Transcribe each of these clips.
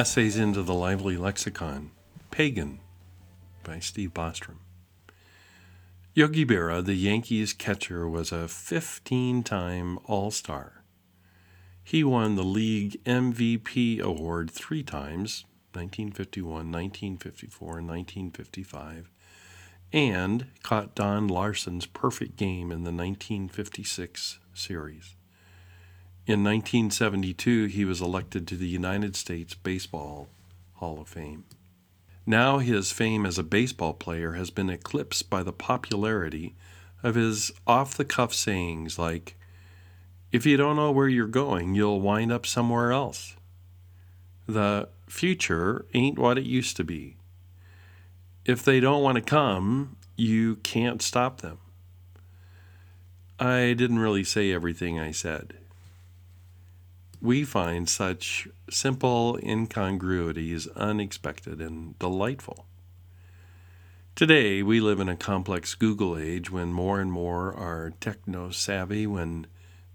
Essays into the Lively Lexicon Pagan by Steve Bostrom. Yogi Berra, the Yankees catcher, was a 15 time All Star. He won the league MVP award three times 1951, 1954, and 1955 and caught Don Larsen's perfect game in the 1956 series. In 1972, he was elected to the United States Baseball Hall of Fame. Now, his fame as a baseball player has been eclipsed by the popularity of his off the cuff sayings like, If you don't know where you're going, you'll wind up somewhere else. The future ain't what it used to be. If they don't want to come, you can't stop them. I didn't really say everything I said. We find such simple incongruities unexpected and delightful. Today, we live in a complex Google age when more and more are techno savvy, when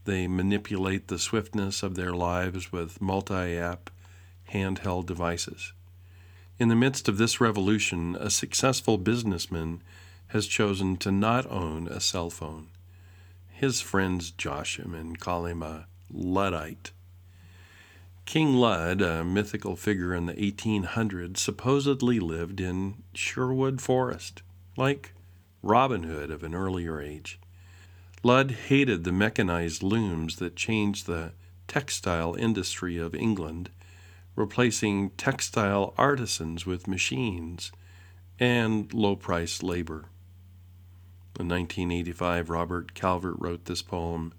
they manipulate the swiftness of their lives with multi app handheld devices. In the midst of this revolution, a successful businessman has chosen to not own a cell phone. His friends josh him and call him a Luddite. King Ludd, a mythical figure in the 1800s, supposedly lived in Sherwood Forest, like Robin Hood of an earlier age. Ludd hated the mechanized looms that changed the textile industry of England replacing textile artisans with machines and low priced labor. In 1985, Robert Calvert wrote this poem.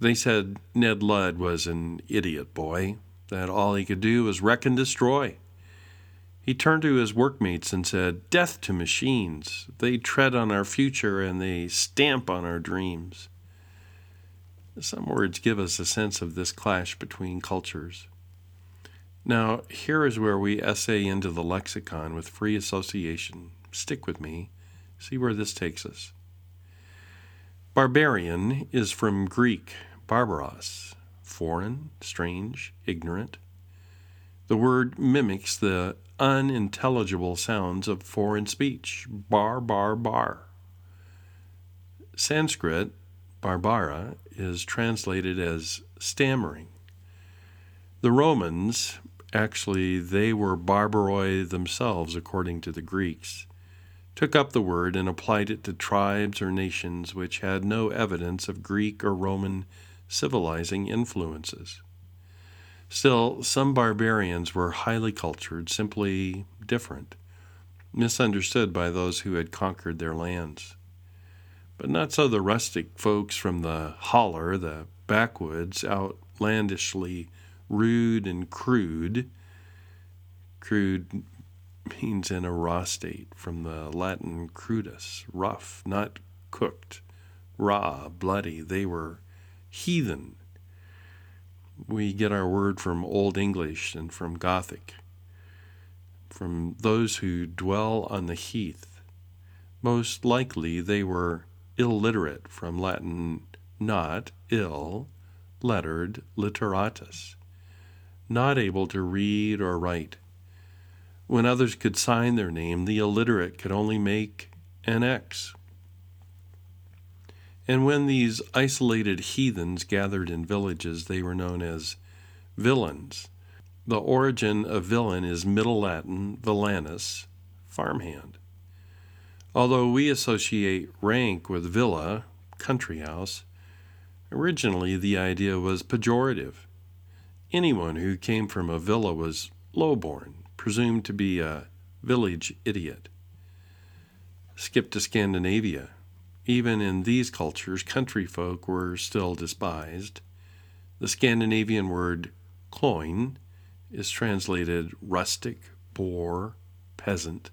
They said Ned Ludd was an idiot boy, that all he could do was wreck and destroy. He turned to his workmates and said, Death to machines. They tread on our future and they stamp on our dreams. Some words give us a sense of this clash between cultures. Now, here is where we essay into the lexicon with free association. Stick with me, see where this takes us. Barbarian is from Greek barbaros, foreign, strange, ignorant. The word mimics the unintelligible sounds of foreign speech bar, bar, bar. Sanskrit, barbara, is translated as stammering. The Romans actually, they were barbaroi themselves, according to the Greeks, took up the word and applied it to tribes or nations which had no evidence of Greek or Roman civilizing influences. Still, some barbarians were highly cultured, simply different, misunderstood by those who had conquered their lands. But not so the rustic folks from the holler, the backwoods, outlandishly rude and crude. Crude means in a raw state, from the Latin crudus, rough, not cooked, raw, bloody. They were heathen. We get our word from Old English and from Gothic, from those who dwell on the heath. Most likely they were illiterate, from Latin not ill, lettered, literatus not able to read or write. When others could sign their name, the illiterate could only make an X. And when these isolated heathens gathered in villages, they were known as villeins. The origin of villain is Middle Latin villanus, farmhand. Although we associate rank with villa, country house, originally the idea was pejorative. Anyone who came from a villa was lowborn, presumed to be a village idiot. Skip to Scandinavia. Even in these cultures, country folk were still despised. The Scandinavian word kloin is translated rustic, boor, peasant.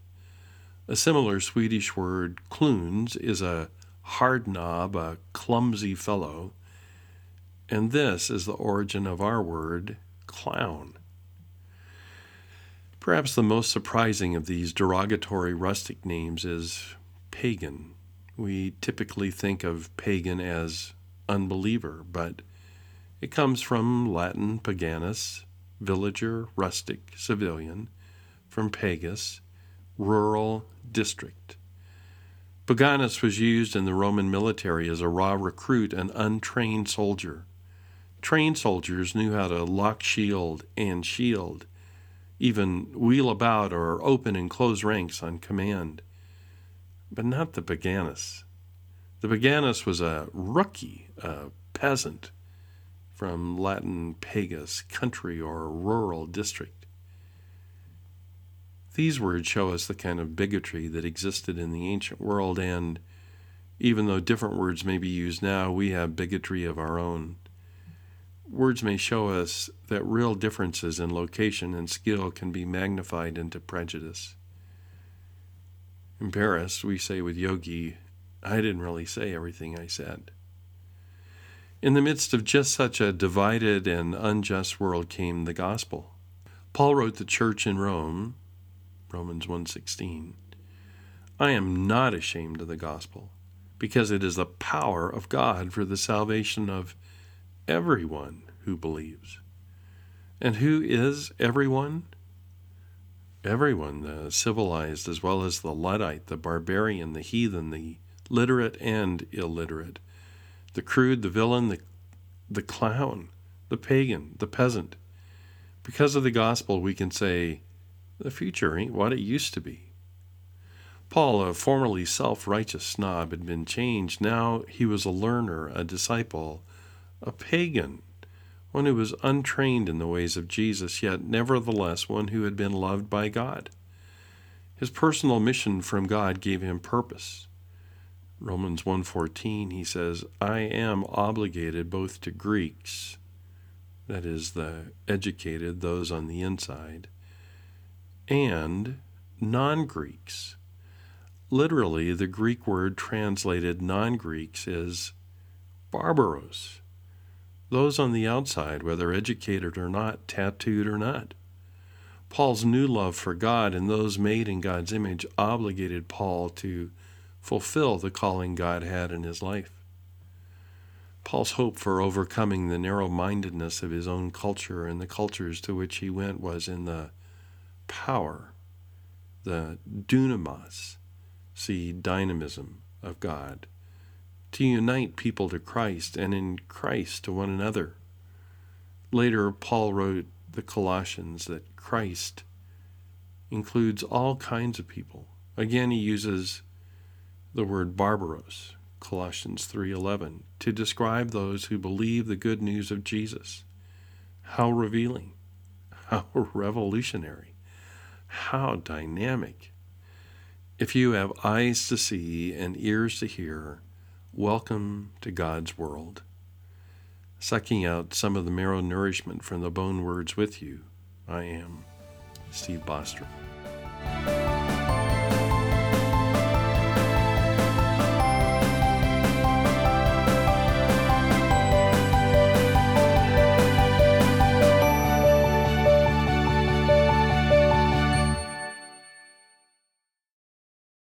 A similar Swedish word, kluns, is a hard knob, a clumsy fellow, and this is the origin of our word clown. Perhaps the most surprising of these derogatory rustic names is pagan. We typically think of pagan as unbeliever, but it comes from Latin paganus, villager, rustic, civilian, from pagus, rural, district. Paganus was used in the Roman military as a raw recruit and untrained soldier. Trained soldiers knew how to lock shield and shield, even wheel about or open and close ranks on command. But not the Paganus. The Paganus was a rookie, a peasant from Latin pagus, country or rural district. These words show us the kind of bigotry that existed in the ancient world, and even though different words may be used now, we have bigotry of our own. Words may show us that real differences in location and skill can be magnified into prejudice. Embarrassed, we say with Yogi, I didn't really say everything I said. In the midst of just such a divided and unjust world came the gospel. Paul wrote the church in Rome, Romans 1:16, I am not ashamed of the gospel, because it is the power of God for the salvation of everyone who believes. And who is everyone? Everyone, the civilized as well as the Luddite, the barbarian, the heathen, the literate and illiterate, the crude, the villain, the, the clown, the pagan, the peasant. Because of the gospel, we can say, the future ain't what it used to be. Paul, a formerly self righteous snob, had been changed. Now he was a learner, a disciple, a pagan, one who was untrained in the ways of Jesus, yet nevertheless one who had been loved by God. His personal mission from God gave him purpose. Romans 1:14 he says, "I am obligated both to Greeks, that is the educated, those on the inside, and non-Greeks." Literally, the Greek word translated non-Greeks is barbaros, those on the outside, whether educated or not, tattooed or not. Paul's new love for God and those made in God's image obligated Paul to fulfill the calling God had in his life. Paul's hope for overcoming the narrow mindedness of his own culture and the cultures to which he went was in the power, the dunamis, see dynamism of God, to unite people to Christ and in Christ to one another. Later, Paul wrote the Colossians that Christ includes all kinds of people. Again, he uses the word barbaros, Colossians 3:11, to describe those who believe the good news of Jesus. How revealing, how revolutionary, how dynamic. If you have eyes to see and ears to hear, welcome to God's world. Sucking out some of the marrow nourishment from the bone words with you, I am Steve Bostrom.